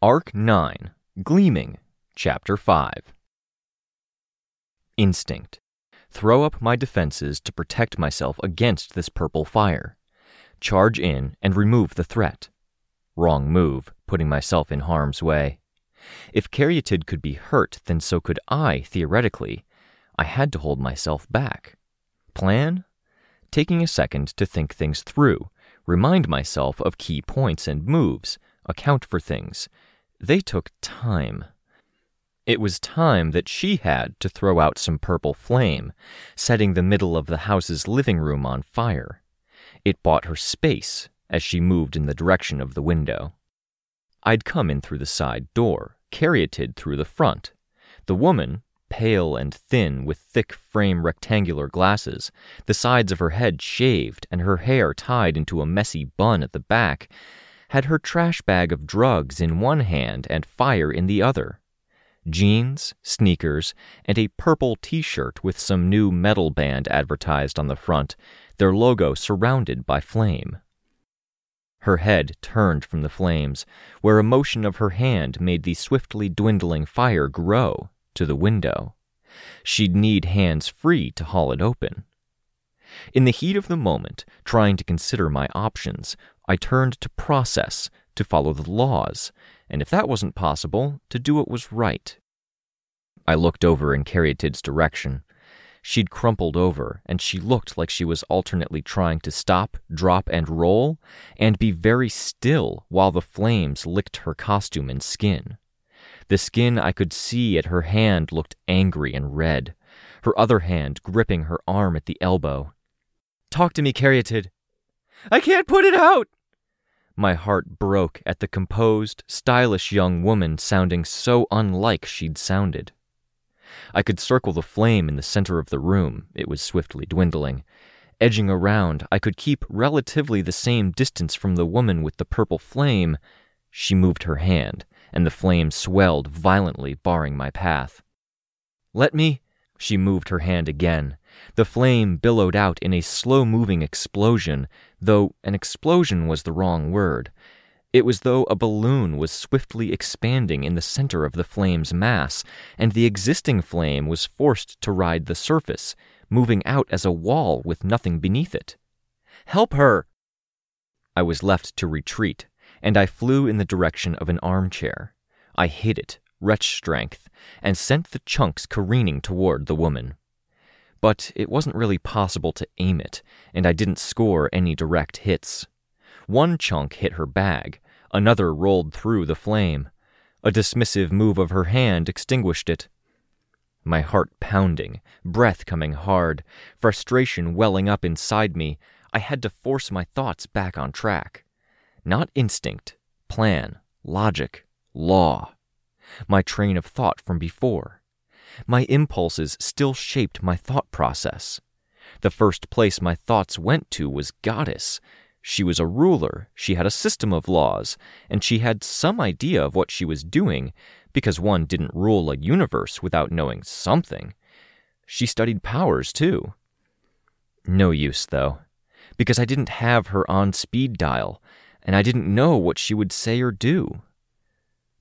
Arc 9 Gleaming, Chapter 5 Instinct. Throw up my defenses to protect myself against this purple fire. Charge in and remove the threat. Wrong move, putting myself in harm's way. If Caryatid could be hurt, then so could I, theoretically. I had to hold myself back. Plan? Taking a second to think things through, remind myself of key points and moves, account for things, they took time. It was time that she had to throw out some purple flame, setting the middle of the house's living room on fire. It bought her space as she moved in the direction of the window. I'd come in through the side door, caryatid through the front. The woman, pale and thin with thick frame rectangular glasses, the sides of her head shaved and her hair tied into a messy bun at the back, had her trash bag of drugs in one hand and fire in the other. Jeans, sneakers, and a purple t shirt with some new metal band advertised on the front, their logo surrounded by flame. Her head turned from the flames, where a motion of her hand made the swiftly dwindling fire grow, to the window. She'd need hands free to haul it open. In the heat of the moment, trying to consider my options, I turned to process, to follow the laws, and if that wasn't possible, to do what was right. I looked over in Caryatid's direction. She'd crumpled over, and she looked like she was alternately trying to stop, drop, and roll, and be very still while the flames licked her costume and skin. The skin I could see at her hand looked angry and red, her other hand gripping her arm at the elbow. Talk to me, Caryatid. I can't put it out! My heart broke at the composed, stylish young woman sounding so unlike she'd sounded. I could circle the flame in the center of the room, it was swiftly dwindling. Edging around, I could keep relatively the same distance from the woman with the purple flame. She moved her hand, and the flame swelled violently, barring my path. Let me. She moved her hand again, the flame billowed out in a slow moving explosion, though an explosion was the wrong word. It was though a balloon was swiftly expanding in the center of the flame's mass, and the existing flame was forced to ride the surface, moving out as a wall with nothing beneath it. Help her! I was left to retreat, and I flew in the direction of an armchair. I hit it, wretch strength, and sent the chunks careening toward the woman but it wasn't really possible to aim it, and I didn't score any direct hits. One chunk hit her bag, another rolled through the flame. A dismissive move of her hand extinguished it. My heart pounding, breath coming hard, frustration welling up inside me, I had to force my thoughts back on track. Not instinct, plan, logic, law. My train of thought from before my impulses still shaped my thought process. The first place my thoughts went to was Goddess. She was a ruler, she had a system of laws, and she had some idea of what she was doing, because one didn't rule a universe without knowing something. She studied powers, too. No use, though, because I didn't have her on speed dial, and I didn't know what she would say or do.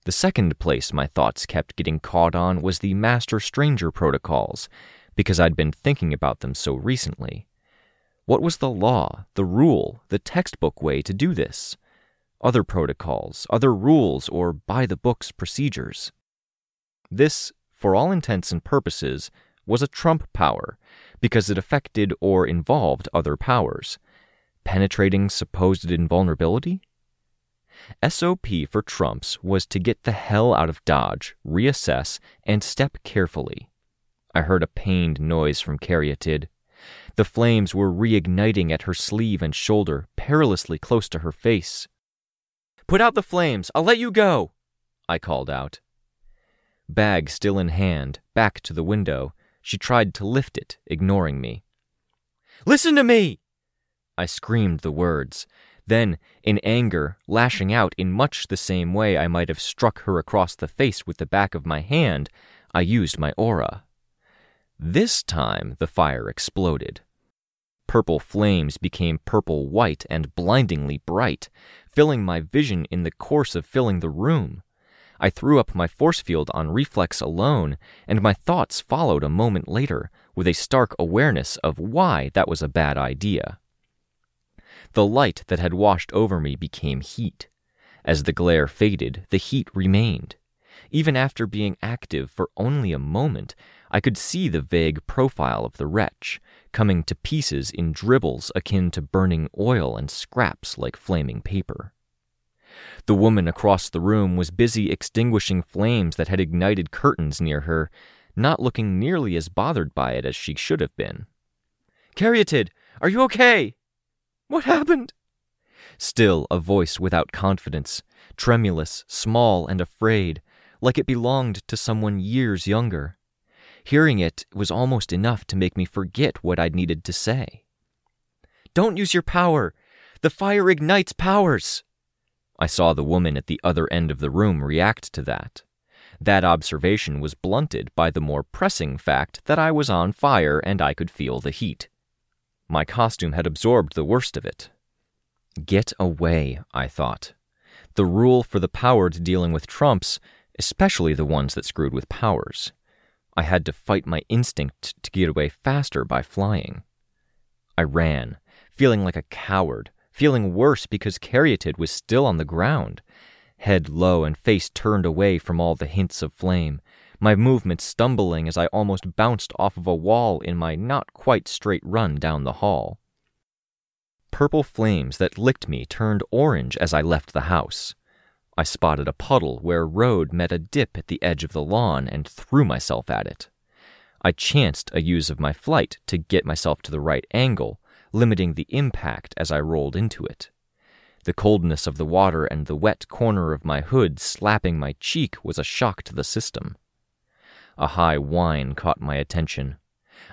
The second place my thoughts kept getting caught on was the Master Stranger protocols, because I'd been thinking about them so recently. What was the law, the rule, the textbook way to do this? Other protocols, other rules, or by the books procedures? This, for all intents and purposes, was a trump power, because it affected or involved other powers. Penetrating supposed invulnerability? SOP for Trumps was to get the hell out of Dodge, reassess, and step carefully. I heard a pained noise from Caryatid. The flames were reigniting at her sleeve and shoulder, perilously close to her face. Put out the flames. I'll let you go, I called out. Bag still in hand, back to the window, she tried to lift it, ignoring me. Listen to me! I screamed the words, then, in anger, lashing out in much the same way I might have struck her across the face with the back of my hand, I used my aura. This time the fire exploded. Purple flames became purple white and blindingly bright, filling my vision in the course of filling the room. I threw up my force field on reflex alone, and my thoughts followed a moment later with a stark awareness of why that was a bad idea. The light that had washed over me became heat. As the glare faded, the heat remained. Even after being active for only a moment, I could see the vague profile of the wretch, coming to pieces in dribbles akin to burning oil and scraps like flaming paper. The woman across the room was busy extinguishing flames that had ignited curtains near her, not looking nearly as bothered by it as she should have been. Caryatid, are you okay? What happened? Still a voice without confidence, tremulous, small, and afraid, like it belonged to someone years younger. Hearing it was almost enough to make me forget what I'd needed to say. Don't use your power! The fire ignites powers! I saw the woman at the other end of the room react to that. That observation was blunted by the more pressing fact that I was on fire and I could feel the heat. My costume had absorbed the worst of it. Get away, I thought. The rule for the powered dealing with trumps, especially the ones that screwed with powers. I had to fight my instinct to get away faster by flying. I ran, feeling like a coward, feeling worse because Caryatid was still on the ground, head low and face turned away from all the hints of flame, my movements stumbling as I almost bounced off of a wall in my not quite straight run down the hall. Purple flames that licked me turned orange as I left the house. I spotted a puddle where road met a dip at the edge of the lawn and threw myself at it. I chanced a use of my flight to get myself to the right angle, limiting the impact as I rolled into it. The coldness of the water and the wet corner of my hood slapping my cheek was a shock to the system. A high whine caught my attention.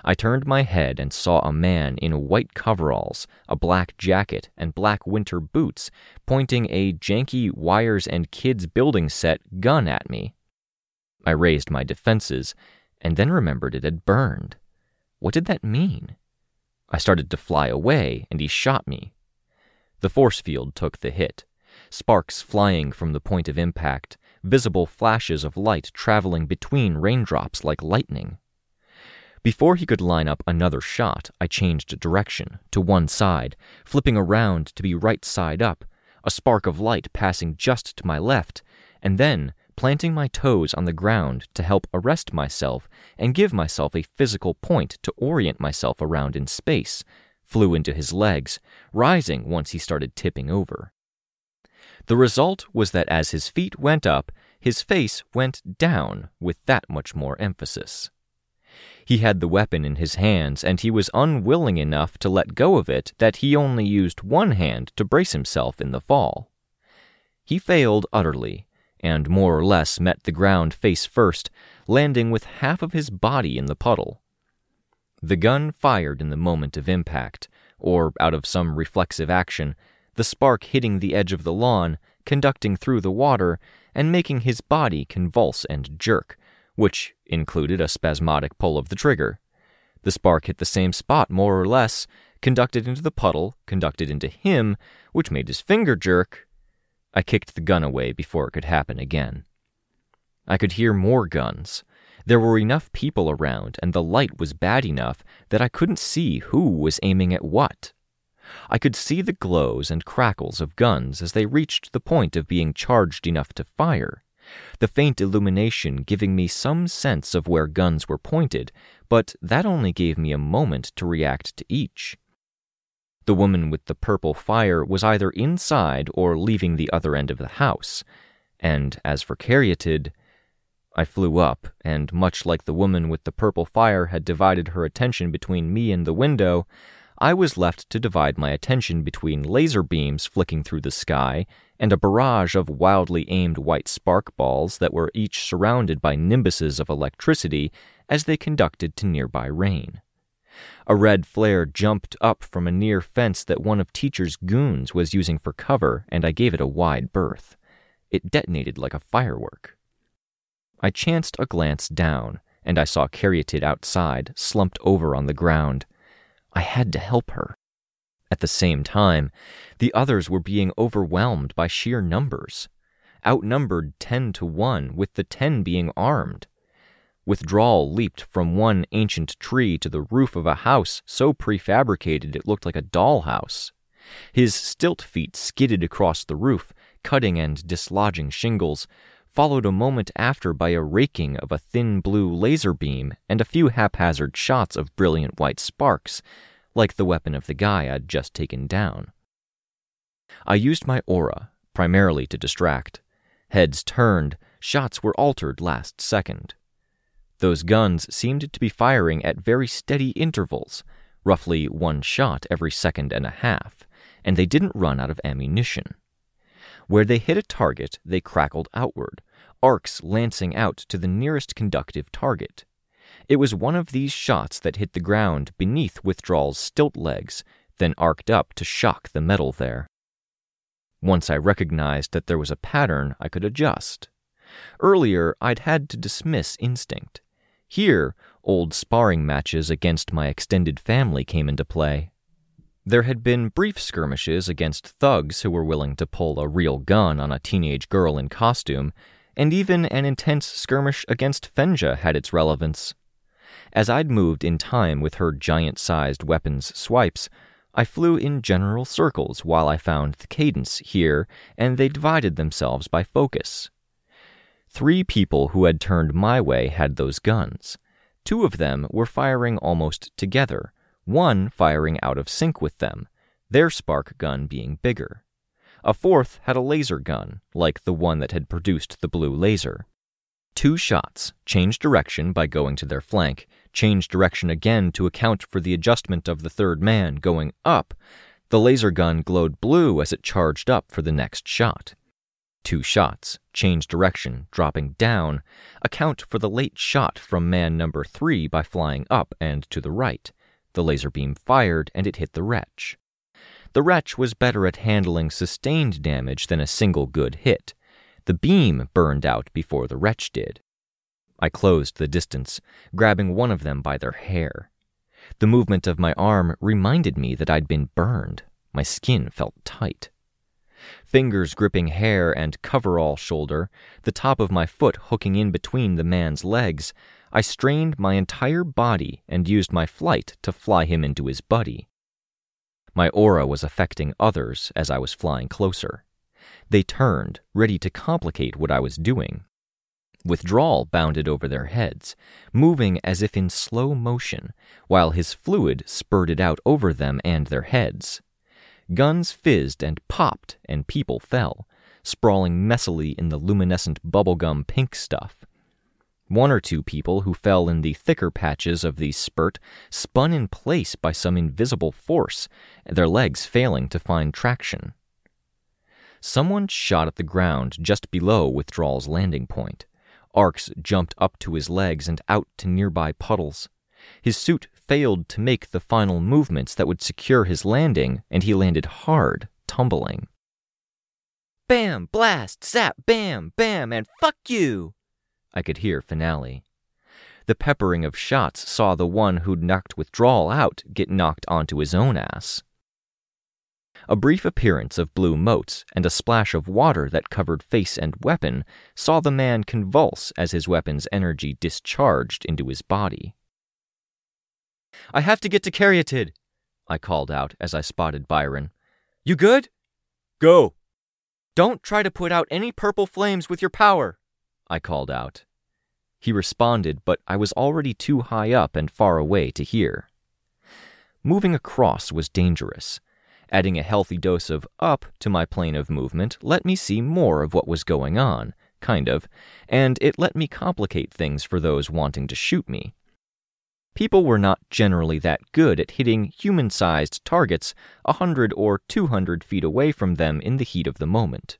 I turned my head and saw a man in white coveralls, a black jacket, and black winter boots pointing a janky wires and kids building set gun at me. I raised my defenses and then remembered it had burned. What did that mean? I started to fly away, and he shot me. The force field took the hit, sparks flying from the point of impact, visible flashes of light traveling between raindrops like lightning. Before he could line up another shot, I changed direction, to one side, flipping around to be right side up, a spark of light passing just to my left, and then planting my toes on the ground to help arrest myself and give myself a physical point to orient myself around in space, flew into his legs, rising once he started tipping over. The result was that as his feet went up, his face went down with that much more emphasis. He had the weapon in his hands, and he was unwilling enough to let go of it that he only used one hand to brace himself in the fall. He failed utterly, and more or less met the ground face first, landing with half of his body in the puddle. The gun fired in the moment of impact, or out of some reflexive action, the spark hitting the edge of the lawn, conducting through the water, and making his body convulse and jerk, which included a spasmodic pull of the trigger. The spark hit the same spot, more or less, conducted into the puddle, conducted into him, which made his finger jerk, I kicked the gun away before it could happen again. I could hear more guns. There were enough people around, and the light was bad enough that I couldn't see who was aiming at what. I could see the glows and crackles of guns as they reached the point of being charged enough to fire, the faint illumination giving me some sense of where guns were pointed, but that only gave me a moment to react to each. The woman with the purple fire was either inside or leaving the other end of the house. And as for Caryatid, I flew up, and much like the woman with the purple fire had divided her attention between me and the window, I was left to divide my attention between laser beams flicking through the sky and a barrage of wildly aimed white spark balls that were each surrounded by nimbuses of electricity as they conducted to nearby rain. A red flare jumped up from a near fence that one of Teacher's goons was using for cover, and I gave it a wide berth. It detonated like a firework. I chanced a glance down, and I saw Caryatid outside, slumped over on the ground. I had to help her. At the same time, the others were being overwhelmed by sheer numbers, outnumbered ten to one, with the ten being armed. Withdrawal leaped from one ancient tree to the roof of a house so prefabricated it looked like a dollhouse. His stilt feet skidded across the roof, cutting and dislodging shingles, followed a moment after by a raking of a thin blue laser beam and a few haphazard shots of brilliant white sparks, like the weapon of the guy I'd just taken down. I used my aura, primarily to distract. Heads turned, shots were altered last second. Those guns seemed to be firing at very steady intervals, roughly one shot every second and a half, and they didn't run out of ammunition. Where they hit a target, they crackled outward, arcs lancing out to the nearest conductive target. It was one of these shots that hit the ground beneath Withdrawal's stilt legs, then arced up to shock the metal there. Once I recognized that there was a pattern, I could adjust. Earlier, I'd had to dismiss instinct. Here, old sparring matches against my extended family came into play. There had been brief skirmishes against thugs who were willing to pull a real gun on a teenage girl in costume, and even an intense skirmish against Fenja had its relevance. As I'd moved in time with her giant sized weapons swipes, I flew in general circles while I found the cadence here, and they divided themselves by focus. Three people who had turned my way had those guns. Two of them were firing almost together, one firing out of sync with them, their spark gun being bigger. A fourth had a laser gun, like the one that had produced the blue laser. Two shots, changed direction by going to their flank, changed direction again to account for the adjustment of the third man going up. The laser gun glowed blue as it charged up for the next shot. Two shots, change direction, dropping down, account for the late shot from man number three by flying up and to the right. The laser beam fired and it hit the wretch. The wretch was better at handling sustained damage than a single good hit. The beam burned out before the wretch did. I closed the distance, grabbing one of them by their hair. The movement of my arm reminded me that I'd been burned. My skin felt tight fingers gripping hair and coverall shoulder, the top of my foot hooking in between the man's legs, I strained my entire body and used my flight to fly him into his buddy. My aura was affecting others as I was flying closer. They turned, ready to complicate what I was doing. Withdrawal bounded over their heads, moving as if in slow motion, while his fluid spurted out over them and their heads. Guns fizzed and popped, and people fell, sprawling messily in the luminescent bubblegum pink stuff. One or two people who fell in the thicker patches of the spurt spun in place by some invisible force, their legs failing to find traction. Someone shot at the ground just below Withdrawal's landing point. Arcs jumped up to his legs and out to nearby puddles. His suit failed to make the final movements that would secure his landing, and he landed hard, tumbling. Bam, blast, zap, bam, bam, and fuck you! I could hear finale. The peppering of shots saw the one who'd knocked withdrawal out get knocked onto his own ass. A brief appearance of blue motes and a splash of water that covered face and weapon saw the man convulse as his weapon's energy discharged into his body. I have to get to Caryatid, I called out as I spotted Byron. You good? Go. Don't try to put out any purple flames with your power, I called out. He responded, but I was already too high up and far away to hear. Moving across was dangerous. Adding a healthy dose of up to my plane of movement let me see more of what was going on, kind of, and it let me complicate things for those wanting to shoot me. people were not generally that good at hitting human sized targets a hundred or two hundred feet away from them in the heat of the moment.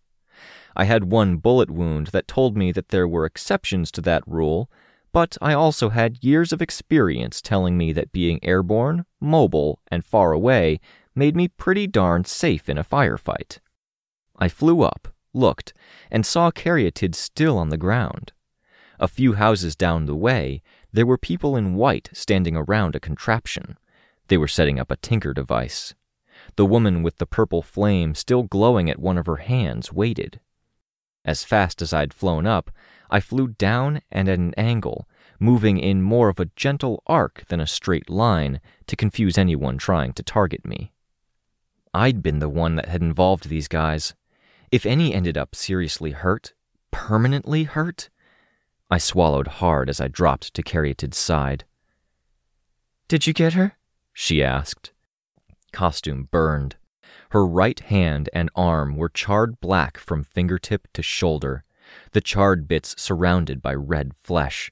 I had one bullet wound that told me that there were exceptions to that rule, but I also had years of experience telling me that being airborne, mobile, and far away made me pretty darn safe in a firefight. I flew up, looked, and saw Caryatid still on the ground. A few houses down the way, there were people in white standing around a contraption. They were setting up a tinker device. The woman with the purple flame still glowing at one of her hands waited. As fast as I'd flown up, I flew down and at an angle, moving in more of a gentle arc than a straight line to confuse anyone trying to target me. I'd been the one that had involved these guys. If any ended up seriously hurt, permanently hurt, I swallowed hard as I dropped to Caryatid's side. Did you get her? she asked. Costume burned. Her right hand and arm were charred black from fingertip to shoulder, the charred bits surrounded by red flesh.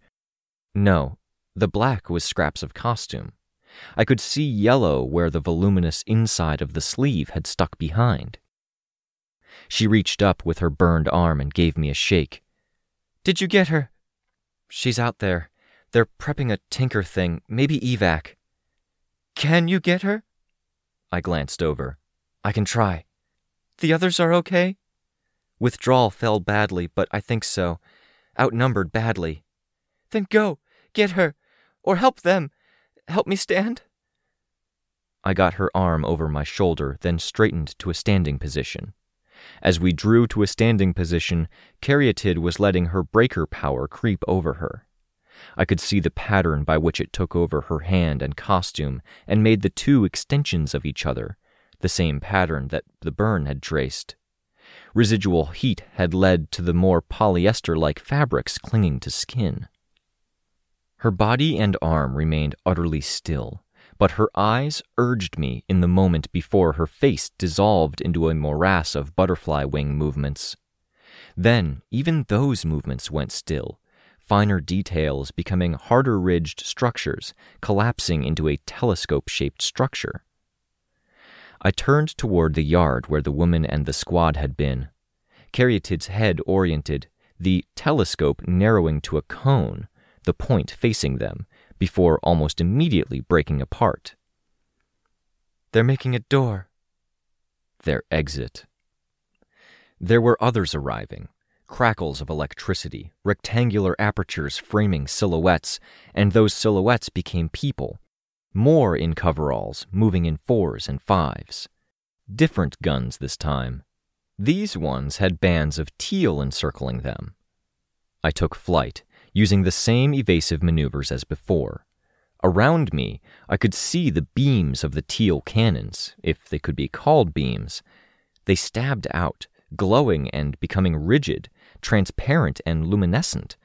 No, the black was scraps of costume. I could see yellow where the voluminous inside of the sleeve had stuck behind. She reached up with her burned arm and gave me a shake. Did you get her? She's out there. They're prepping a tinker thing, maybe evac. Can you get her? I glanced over. I can try. The others are okay? Withdrawal fell badly, but I think so. Outnumbered badly. Then go. Get her. Or help them. Help me stand. I got her arm over my shoulder, then straightened to a standing position. As we drew to a standing position, Caryatid was letting her breaker power creep over her. I could see the pattern by which it took over her hand and costume and made the two extensions of each other, the same pattern that the burn had traced. Residual heat had led to the more polyester like fabrics clinging to skin. Her body and arm remained utterly still, but her eyes urged me in the moment before her face dissolved into a morass of butterfly wing movements. Then, even those movements went still, finer details becoming harder ridged structures, collapsing into a telescope shaped structure. I turned toward the yard where the woman and the squad had been. Caryatid's head oriented, the telescope narrowing to a cone, the point facing them, before almost immediately breaking apart. They're making a door. Their exit. There were others arriving crackles of electricity, rectangular apertures framing silhouettes, and those silhouettes became people. More in coveralls, moving in fours and fives. Different guns this time. These ones had bands of teal encircling them. I took flight, using the same evasive maneuvers as before. Around me, I could see the beams of the teal cannons, if they could be called beams. They stabbed out, glowing and becoming rigid, transparent and luminescent,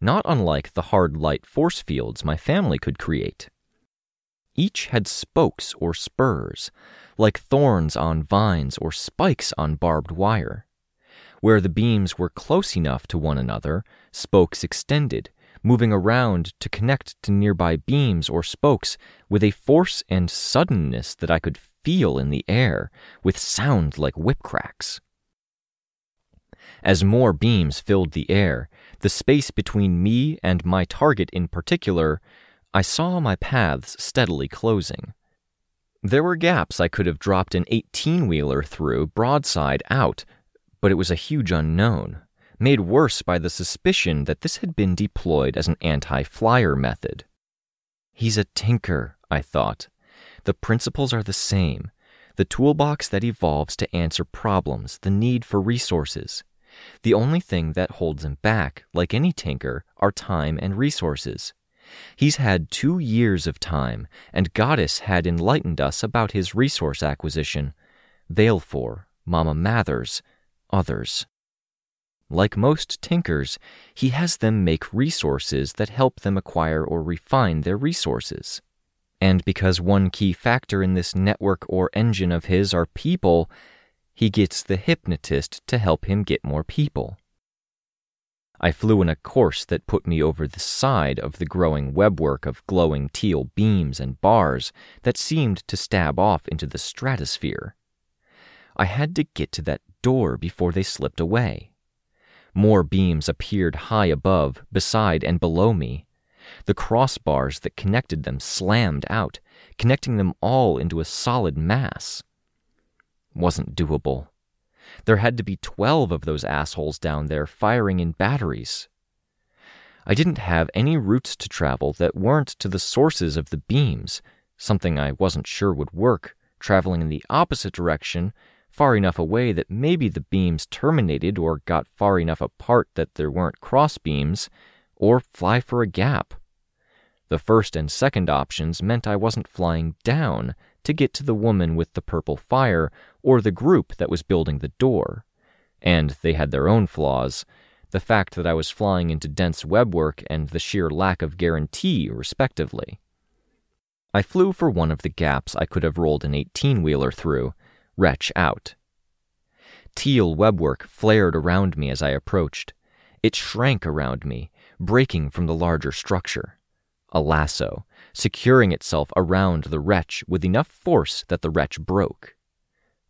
not unlike the hard light force fields my family could create. Each had spokes or spurs, like thorns on vines or spikes on barbed wire. Where the beams were close enough to one another, spokes extended, moving around to connect to nearby beams or spokes with a force and suddenness that I could feel in the air, with sound like whip cracks. As more beams filled the air, the space between me and my target in particular, I saw my paths steadily closing. There were gaps I could have dropped an 18 wheeler through broadside out but it was a huge unknown, made worse by the suspicion that this had been deployed as an anti flyer method. He's a tinker, I thought. The principles are the same the toolbox that evolves to answer problems, the need for resources. The only thing that holds him back, like any tinker, are time and resources. He's had two years of time, and Goddess had enlightened us about his resource acquisition. Valefor, Mama Mathers, others. Like most tinkers, he has them make resources that help them acquire or refine their resources. And because one key factor in this network or engine of his are people, he gets the hypnotist to help him get more people. I flew in a course that put me over the side of the growing webwork of glowing teal beams and bars that seemed to stab off into the stratosphere. I had to get to that door before they slipped away. More beams appeared high above, beside, and below me. The crossbars that connected them slammed out, connecting them all into a solid mass. Wasn't doable. There had to be 12 of those assholes down there firing in batteries. I didn't have any routes to travel that weren't to the sources of the beams, something I wasn't sure would work, traveling in the opposite direction, far enough away that maybe the beams terminated or got far enough apart that there weren't cross beams, or fly for a gap. The first and second options meant I wasn't flying down to get to the woman with the purple fire or the group that was building the door. And they had their own flaws the fact that I was flying into dense webwork and the sheer lack of guarantee, respectively. I flew for one of the gaps I could have rolled an 18 wheeler through, wretch out. Teal webwork flared around me as I approached. It shrank around me, breaking from the larger structure. A lasso, securing itself around the wretch with enough force that the wretch broke.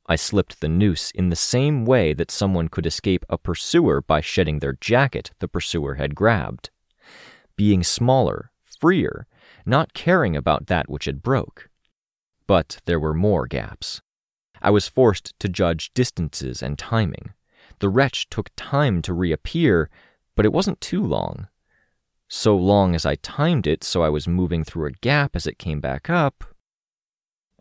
I slipped the noose in the same way that someone could escape a pursuer by shedding their jacket the pursuer had grabbed. Being smaller, freer, not caring about that which had broke. But there were more gaps. I was forced to judge distances and timing. The wretch took time to reappear, but it wasn't too long. So long as I timed it so I was moving through a gap as it came back up.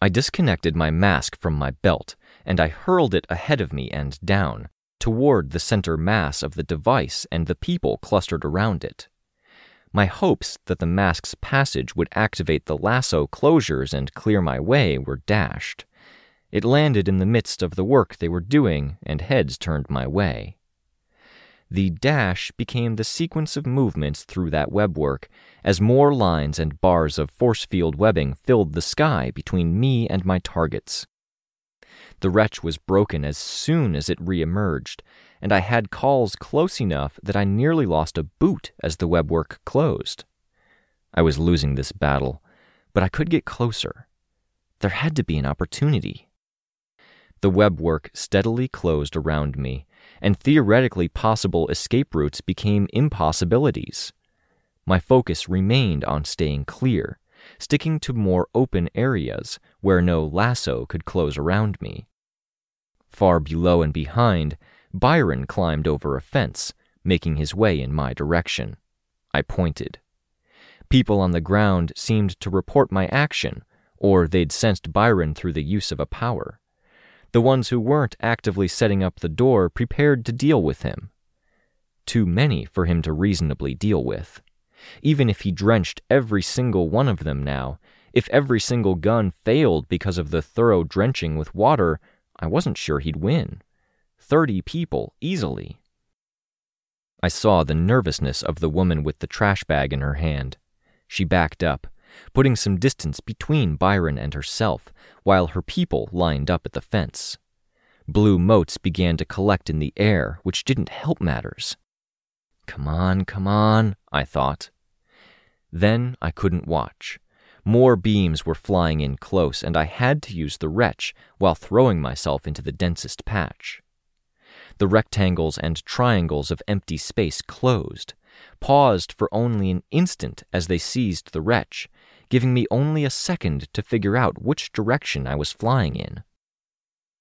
I disconnected my mask from my belt and I hurled it ahead of me and down, toward the center mass of the device and the people clustered around it. My hopes that the mask's passage would activate the lasso closures and clear my way were dashed. It landed in the midst of the work they were doing, and heads turned my way. The dash became the sequence of movements through that webwork as more lines and bars of force field webbing filled the sky between me and my targets. The wretch was broken as soon as it re-emerged, and I had calls close enough that I nearly lost a boot as the webwork closed. I was losing this battle, but I could get closer. There had to be an opportunity. The webwork steadily closed around me, and theoretically possible escape routes became impossibilities. My focus remained on staying clear, sticking to more open areas where no lasso could close around me. Far below and behind, Byron climbed over a fence, making his way in my direction. I pointed. People on the ground seemed to report my action, or they'd sensed Byron through the use of a power. The ones who weren't actively setting up the door prepared to deal with him. Too many for him to reasonably deal with. Even if he drenched every single one of them now, if every single gun failed because of the thorough drenching with water, I wasn't sure he'd win. Thirty people, easily. I saw the nervousness of the woman with the trash bag in her hand. She backed up, putting some distance between Byron and herself, while her people lined up at the fence. Blue motes began to collect in the air, which didn't help matters. Come on, come on, I thought. Then I couldn't watch. More beams were flying in close, and I had to use the wretch while throwing myself into the densest patch. The rectangles and triangles of empty space closed, paused for only an instant as they seized the wretch, giving me only a second to figure out which direction I was flying in.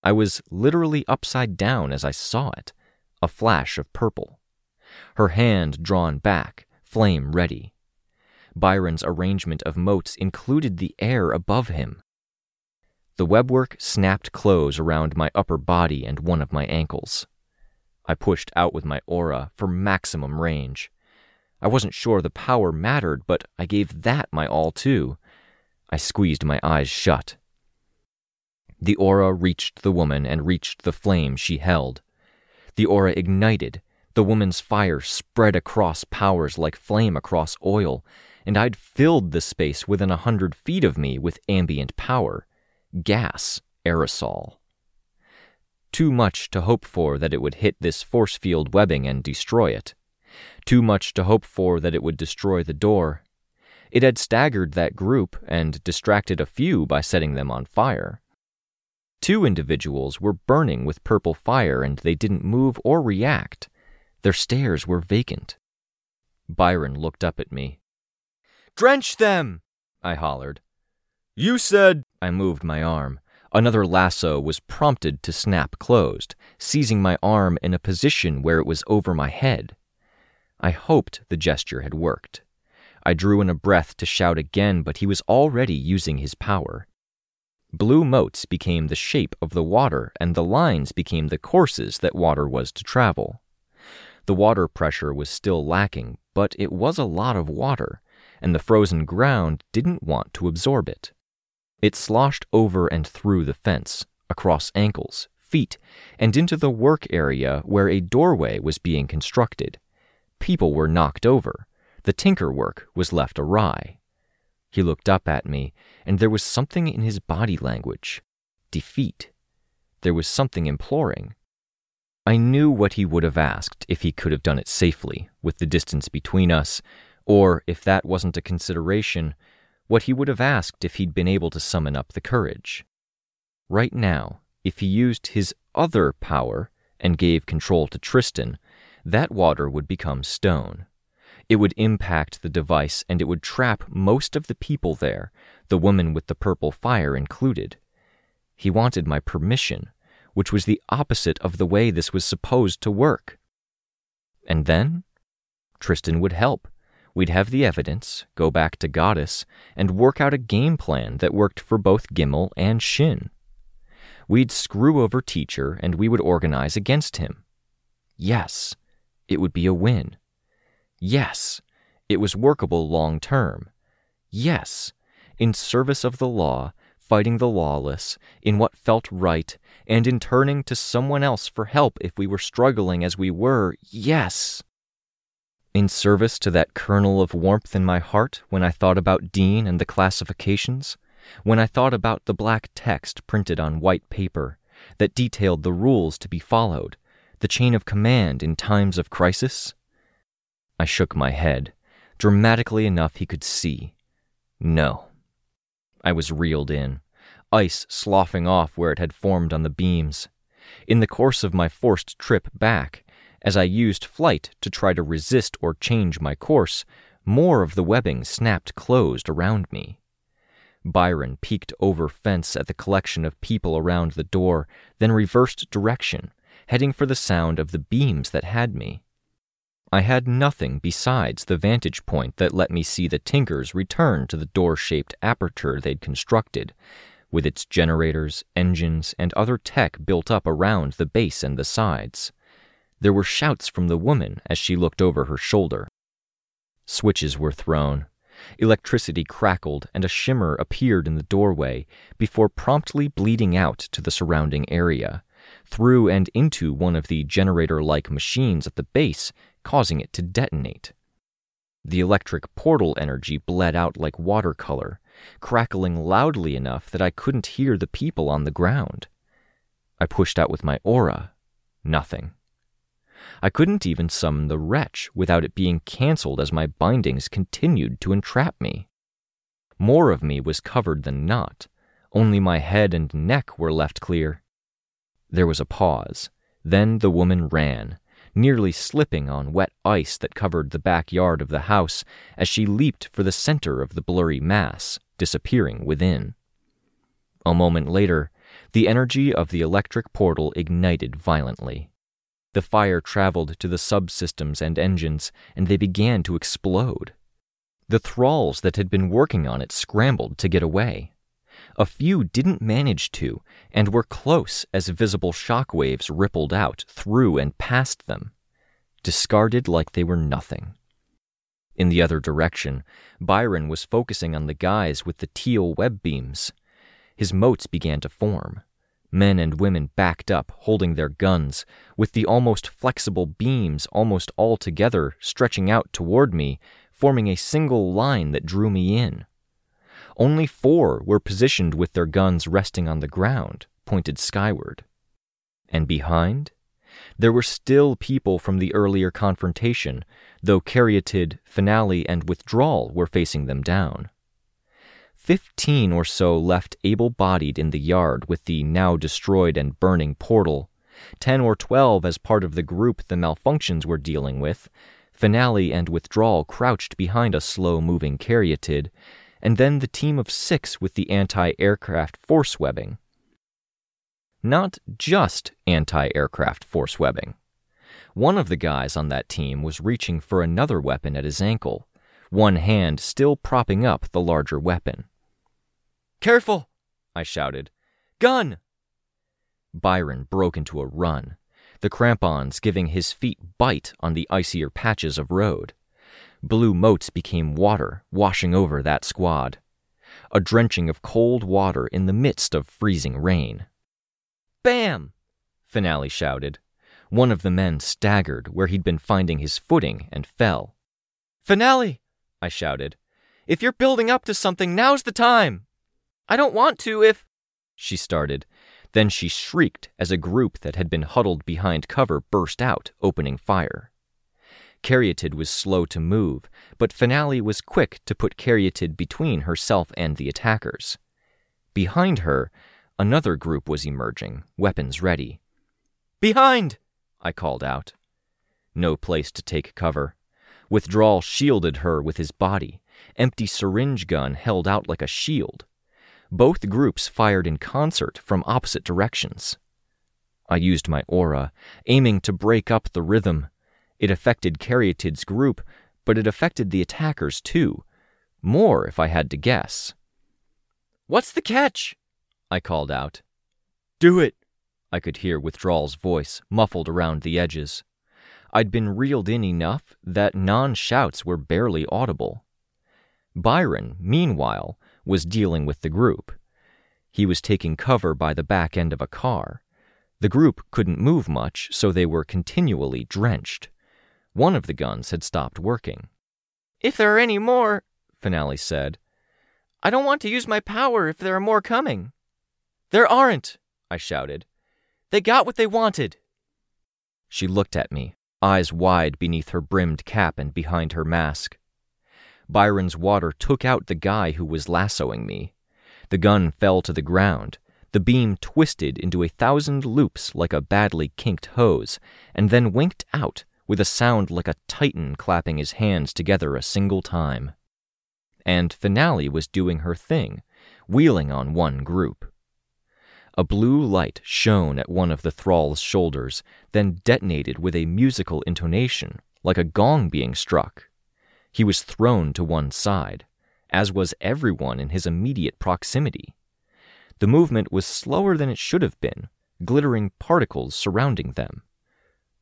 I was literally upside down as I saw it, a flash of purple. Her hand drawn back, flame ready. Byron's arrangement of motes included the air above him. The webwork snapped close around my upper body and one of my ankles. I pushed out with my aura for maximum range. I wasn't sure the power mattered, but I gave that my all too. I squeezed my eyes shut. The aura reached the woman and reached the flame she held. The aura ignited. The woman's fire spread across powers like flame across oil, and I'd filled the space within a hundred feet of me with ambient power gas, aerosol. Too much to hope for that it would hit this force field webbing and destroy it. Too much to hope for that it would destroy the door. It had staggered that group and distracted a few by setting them on fire. Two individuals were burning with purple fire and they didn't move or react. Their stares were vacant. Byron looked up at me. Drench them! I hollered. You said. I moved my arm. Another lasso was prompted to snap closed, seizing my arm in a position where it was over my head. I hoped the gesture had worked. I drew in a breath to shout again, but he was already using his power. Blue motes became the shape of the water, and the lines became the courses that water was to travel. The water pressure was still lacking, but it was a lot of water, and the frozen ground didn't want to absorb it. It sloshed over and through the fence, across ankles, feet, and into the work area where a doorway was being constructed. People were knocked over. The tinker work was left awry. He looked up at me, and there was something in his body language defeat. There was something imploring. I knew what he would have asked if he could have done it safely, with the distance between us, or if that wasn't a consideration, what he would have asked if he'd been able to summon up the courage. Right now, if he used his other power and gave control to Tristan, that water would become stone. It would impact the device and it would trap most of the people there, the woman with the purple fire included. He wanted my permission, which was the opposite of the way this was supposed to work. And then? Tristan would help. We'd have the evidence, go back to Goddess, and work out a game plan that worked for both Gimel and Shin. We'd screw over Teacher and we would organize against him. Yes, it would be a win. Yes, it was workable long term. Yes, in service of the law, fighting the lawless, in what felt right, and in turning to someone else for help if we were struggling as we were, yes in service to that kernel of warmth in my heart when I thought about Dean and the classifications, when I thought about the black text printed on white paper that detailed the rules to be followed, the chain of command in times of crisis? I shook my head, dramatically enough he could see. No. I was reeled in, ice sloughing off where it had formed on the beams. In the course of my forced trip back, as I used flight to try to resist or change my course, more of the webbing snapped closed around me. Byron peeked over fence at the collection of people around the door, then reversed direction, heading for the sound of the beams that had me. I had nothing besides the vantage point that let me see the Tinkers return to the door shaped aperture they'd constructed, with its generators, engines, and other tech built up around the base and the sides. There were shouts from the woman as she looked over her shoulder. Switches were thrown. Electricity crackled and a shimmer appeared in the doorway before promptly bleeding out to the surrounding area, through and into one of the generator like machines at the base, causing it to detonate. The electric portal energy bled out like watercolor, crackling loudly enough that I couldn't hear the people on the ground. I pushed out with my aura. Nothing. I couldn't even summon the wretch without it being cancelled as my bindings continued to entrap me. More of me was covered than not, only my head and neck were left clear. There was a pause. Then the woman ran, nearly slipping on wet ice that covered the backyard of the house as she leaped for the center of the blurry mass, disappearing within. A moment later, the energy of the electric portal ignited violently. The fire traveled to the subsystems and engines, and they began to explode. The thralls that had been working on it scrambled to get away. A few didn't manage to, and were close as visible shock waves rippled out through and past them, discarded like they were nothing. In the other direction, Byron was focusing on the guys with the teal web beams. His motes began to form. Men and women backed up, holding their guns, with the almost flexible beams almost all together stretching out toward me, forming a single line that drew me in. Only four were positioned with their guns resting on the ground, pointed skyward. And behind? There were still people from the earlier confrontation, though Caryatid, Finale, and Withdrawal were facing them down. Fifteen or so left able bodied in the yard with the now destroyed and burning portal, ten or twelve as part of the group the malfunctions were dealing with, Finale and Withdrawal crouched behind a slow moving Caryatid, and then the team of six with the anti aircraft force webbing. Not just anti aircraft force webbing. One of the guys on that team was reaching for another weapon at his ankle, one hand still propping up the larger weapon. Careful! I shouted. Gun! Byron broke into a run, the crampons giving his feet bite on the icier patches of road. Blue motes became water, washing over that squad. A drenching of cold water in the midst of freezing rain. Bam! Finale shouted. One of the men staggered where he'd been finding his footing and fell. Finale! I shouted. If you're building up to something, now's the time! I don't want to if. She started. Then she shrieked as a group that had been huddled behind cover burst out, opening fire. Caryatid was slow to move, but Finale was quick to put Caryatid between herself and the attackers. Behind her, another group was emerging, weapons ready. Behind! I called out. No place to take cover. Withdrawal shielded her with his body, empty syringe gun held out like a shield. Both groups fired in concert from opposite directions. I used my aura, aiming to break up the rhythm, it affected Caryatid's group, but it affected the attackers too. More, if I had to guess. What's the catch? I called out. Do it, I could hear Withdrawal's voice, muffled around the edges. I'd been reeled in enough that non shouts were barely audible. Byron, meanwhile, was dealing with the group. He was taking cover by the back end of a car. The group couldn't move much, so they were continually drenched. One of the guns had stopped working. If there are any more, Finale said, I don't want to use my power if there are more coming. There aren't, I shouted. They got what they wanted. She looked at me, eyes wide beneath her brimmed cap and behind her mask. Byron's water took out the guy who was lassoing me. The gun fell to the ground. The beam twisted into a thousand loops like a badly kinked hose, and then winked out with a sound like a titan clapping his hands together a single time. And Finale was doing her thing, wheeling on one group. A blue light shone at one of the thrall's shoulders, then detonated with a musical intonation, like a gong being struck. He was thrown to one side, as was everyone in his immediate proximity. The movement was slower than it should have been, glittering particles surrounding them.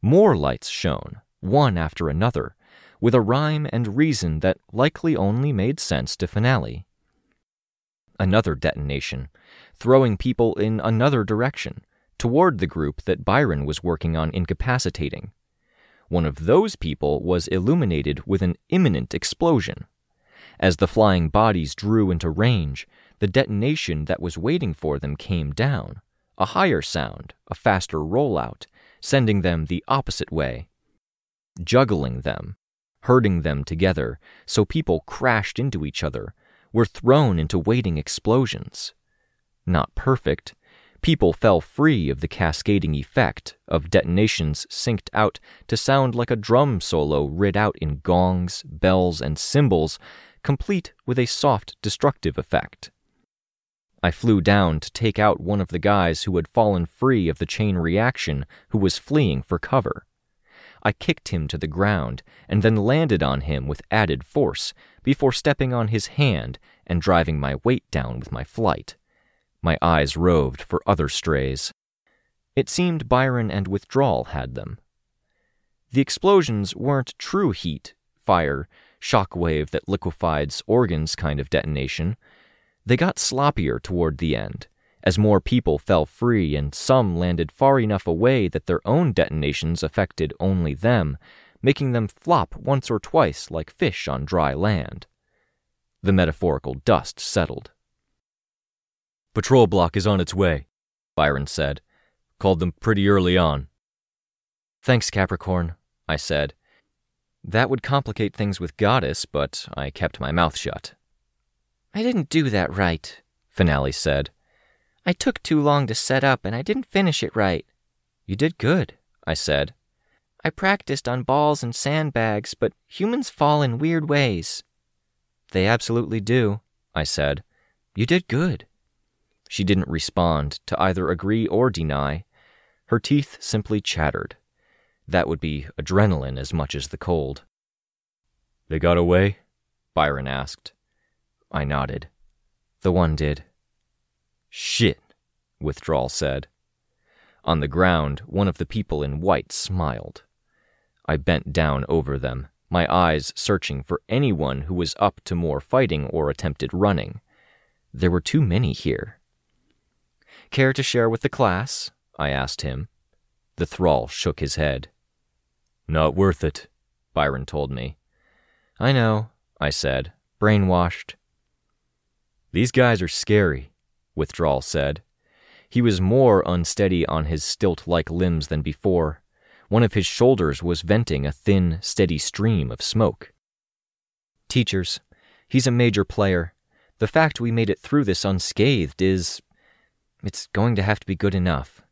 More lights shone, one after another, with a rhyme and reason that likely only made sense to Finale. Another detonation, throwing people in another direction, toward the group that Byron was working on incapacitating. One of those people was illuminated with an imminent explosion. As the flying bodies drew into range, the detonation that was waiting for them came down, a higher sound, a faster rollout, sending them the opposite way. Juggling them, herding them together so people crashed into each other, were thrown into waiting explosions. Not perfect. People fell free of the cascading effect of detonations synced out to sound like a drum solo rid out in gongs, bells, and cymbals, complete with a soft destructive effect. I flew down to take out one of the guys who had fallen free of the chain reaction who was fleeing for cover. I kicked him to the ground and then landed on him with added force before stepping on his hand and driving my weight down with my flight. My eyes roved for other strays. It seemed Byron and Withdrawal had them. The explosions weren't true heat, fire, shock wave that liquefied's organs kind of detonation. They got sloppier toward the end, as more people fell free and some landed far enough away that their own detonations affected only them, making them flop once or twice like fish on dry land. The metaphorical dust settled. Patrol block is on its way, Byron said. Called them pretty early on. Thanks, Capricorn, I said. That would complicate things with Goddess, but I kept my mouth shut. I didn't do that right, Finale said. I took too long to set up and I didn't finish it right. You did good, I said. I practiced on balls and sandbags, but humans fall in weird ways. They absolutely do, I said. You did good. She didn't respond to either agree or deny. Her teeth simply chattered. That would be adrenaline as much as the cold. They got away? Byron asked. I nodded. The one did. Shit, Withdrawal said. On the ground, one of the people in white smiled. I bent down over them, my eyes searching for anyone who was up to more fighting or attempted running. There were too many here. Care to share with the class? I asked him. The thrall shook his head. Not worth it, Byron told me. I know, I said, brainwashed. These guys are scary, Withdrawal said. He was more unsteady on his stilt like limbs than before. One of his shoulders was venting a thin, steady stream of smoke. Teachers, he's a major player. The fact we made it through this unscathed is. It's going to have to be good enough.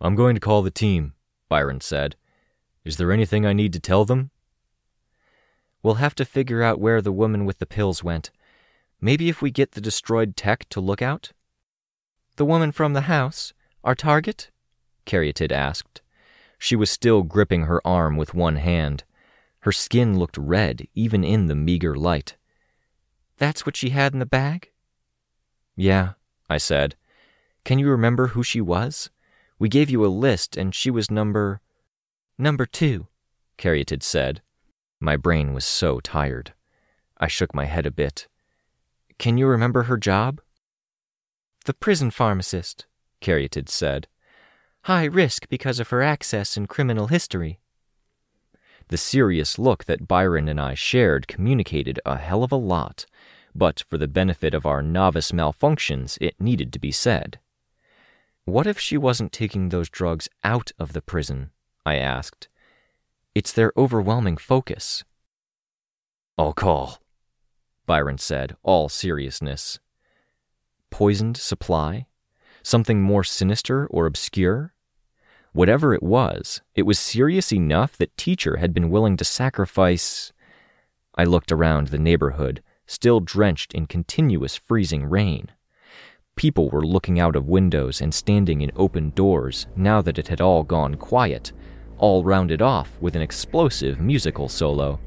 I'm going to call the team, Byron said. Is there anything I need to tell them? We'll have to figure out where the woman with the pills went. Maybe if we get the destroyed tech to look out? The woman from the house? Our target? Caryatid asked. She was still gripping her arm with one hand. Her skin looked red, even in the meager light. That's what she had in the bag? Yeah, I said. Can you remember who she was? We gave you a list, and she was number. Number two, Caryatid said. My brain was so tired. I shook my head a bit. Can you remember her job? The prison pharmacist, Caryatid said. High risk because of her access and criminal history. The serious look that Byron and I shared communicated a hell of a lot, but for the benefit of our novice malfunctions, it needed to be said. What if she wasn't taking those drugs out of the prison? I asked. It's their overwhelming focus. I'll call, Byron said, all seriousness. Poisoned supply? Something more sinister or obscure? Whatever it was, it was serious enough that Teacher had been willing to sacrifice. I looked around the neighborhood, still drenched in continuous freezing rain. People were looking out of windows and standing in open doors now that it had all gone quiet, all rounded off with an explosive musical solo.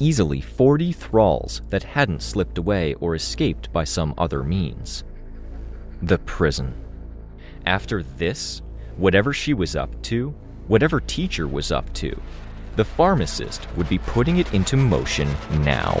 Easily 40 thralls that hadn't slipped away or escaped by some other means. The prison. After this, whatever she was up to, whatever teacher was up to, the pharmacist would be putting it into motion now.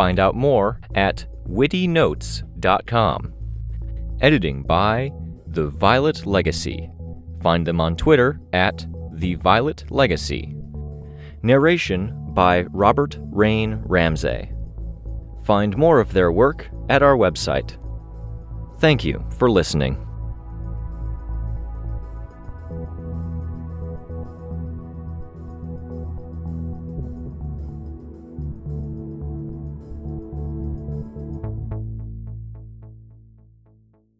Find out more at wittynotes.com. Editing by The Violet Legacy. Find them on Twitter at The Violet Legacy. Narration by Robert Rain Ramsay. Find more of their work at our website. Thank you for listening.